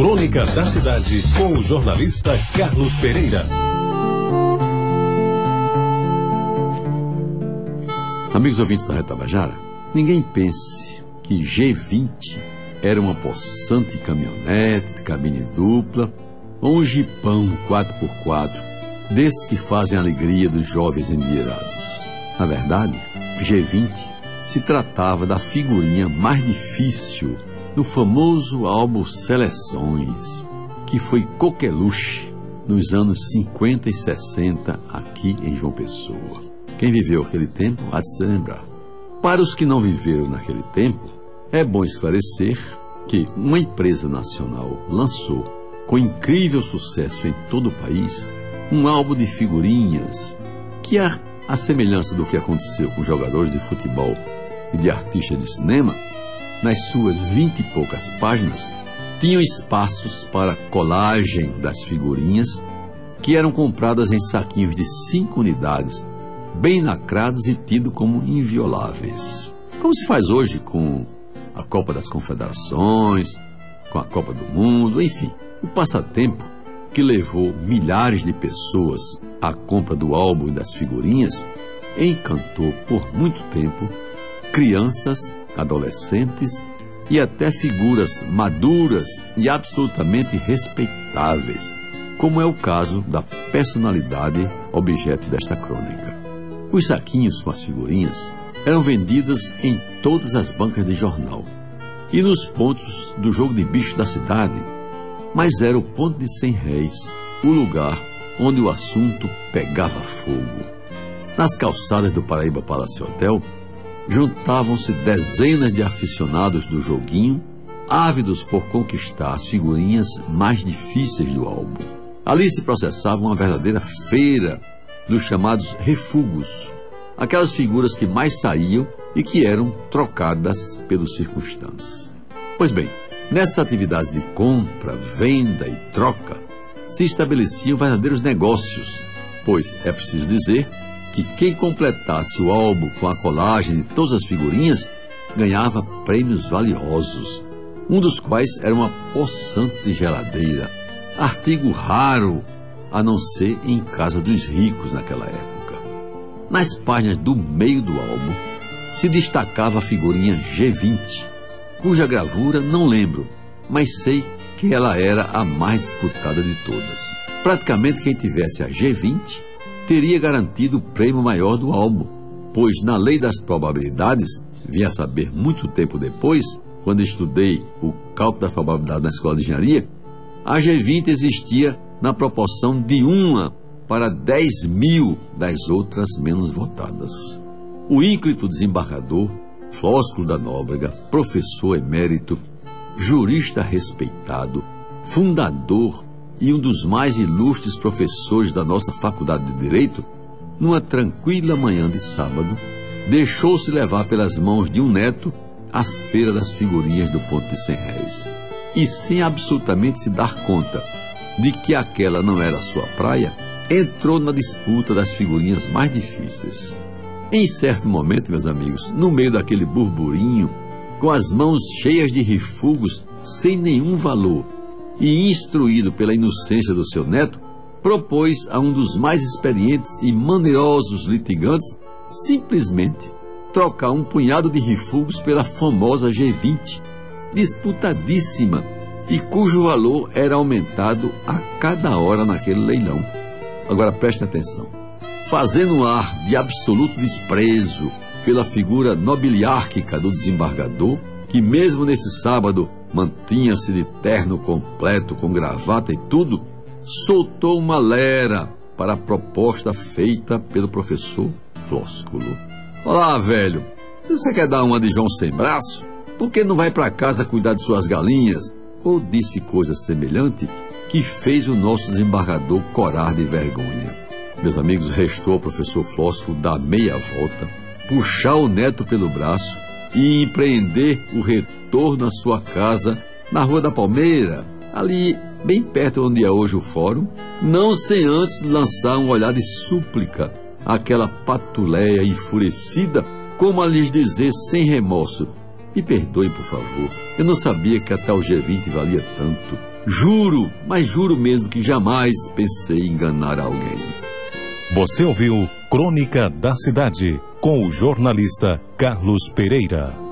Crônica da Cidade, com o jornalista Carlos Pereira. Amigos ouvintes da Retabajara, ninguém pense que G20 era uma possante caminhonete de cabine dupla ou um jipão 4x4, desses que fazem a alegria dos jovens endinheirados. Na verdade, G20 se tratava da figurinha mais difícil do famoso álbum Seleções, que foi coqueluche nos anos 50 e 60 aqui em João Pessoa. Quem viveu aquele tempo há de se lembrar. Para os que não viveram naquele tempo, é bom esclarecer que uma empresa nacional lançou, com incrível sucesso em todo o país, um álbum de figurinhas que, a, a semelhança do que aconteceu com jogadores de futebol e de artistas de cinema, nas suas vinte e poucas páginas, tinham espaços para colagem das figurinhas que eram compradas em saquinhos de cinco unidades, bem lacrados e tidos como invioláveis. Como se faz hoje com a Copa das Confederações, com a Copa do Mundo, enfim, o passatempo que levou milhares de pessoas à compra do álbum das figurinhas encantou por muito tempo crianças adolescentes e até figuras maduras e absolutamente respeitáveis, como é o caso da personalidade objeto desta crônica. Os saquinhos com as figurinhas eram vendidos em todas as bancas de jornal e nos pontos do jogo de bicho da cidade, mas era o ponto de cem réis, o lugar onde o assunto pegava fogo. Nas calçadas do Paraíba Palace Hotel, juntavam-se dezenas de aficionados do joguinho, ávidos por conquistar as figurinhas mais difíceis do álbum. Ali se processava uma verdadeira feira dos chamados refugos, aquelas figuras que mais saíam e que eram trocadas pelos circunstantes. Pois bem, nessas atividades de compra, venda e troca, se estabeleciam verdadeiros negócios, pois é preciso dizer que quem completasse o álbum com a colagem de todas as figurinhas ganhava prêmios valiosos, um dos quais era uma poçante geladeira, artigo raro, a não ser em casa dos ricos naquela época. Nas páginas do meio do álbum se destacava a figurinha G20, cuja gravura não lembro, mas sei que ela era a mais disputada de todas. Praticamente quem tivesse a G20 teria garantido o prêmio maior do álbum, pois na lei das probabilidades, vim a saber muito tempo depois, quando estudei o cálculo da probabilidade na escola de engenharia, a G20 existia na proporção de uma para 10 mil das outras menos votadas. O ínclito desembargador, Flósculo da Nóbrega, professor emérito, jurista respeitado, fundador e um dos mais ilustres professores da nossa Faculdade de Direito, numa tranquila manhã de sábado, deixou-se levar pelas mãos de um neto à feira das figurinhas do Ponto de Cem Réis. E sem absolutamente se dar conta de que aquela não era sua praia, entrou na disputa das figurinhas mais difíceis. Em certo momento, meus amigos, no meio daquele burburinho, com as mãos cheias de refugos sem nenhum valor, e, instruído pela inocência do seu neto, propôs a um dos mais experientes e maneirosos litigantes simplesmente trocar um punhado de refugos pela famosa G20, disputadíssima e cujo valor era aumentado a cada hora naquele leilão. Agora preste atenção. Fazendo um ar de absoluto desprezo pela figura nobiliárquica do desembargador, que mesmo nesse sábado mantinha-se de terno completo, com gravata e tudo, soltou uma lera para a proposta feita pelo professor Flósculo. Olá, velho, você quer dar uma de João sem braço? Por que não vai para casa cuidar de suas galinhas? Ou disse coisa semelhante que fez o nosso desembargador corar de vergonha. Meus amigos, restou ao professor Flósculo dar meia volta, puxar o neto pelo braço e empreender o retorno à sua casa na Rua da Palmeira, ali bem perto onde é hoje o fórum, não sem antes lançar um olhar de súplica àquela patuleia enfurecida, como a lhes dizer sem remorso: Me perdoe, por favor. Eu não sabia que a tal G20 valia tanto. Juro, mas juro mesmo que jamais pensei em enganar alguém. Você ouviu Crônica da Cidade com o jornalista Carlos Pereira.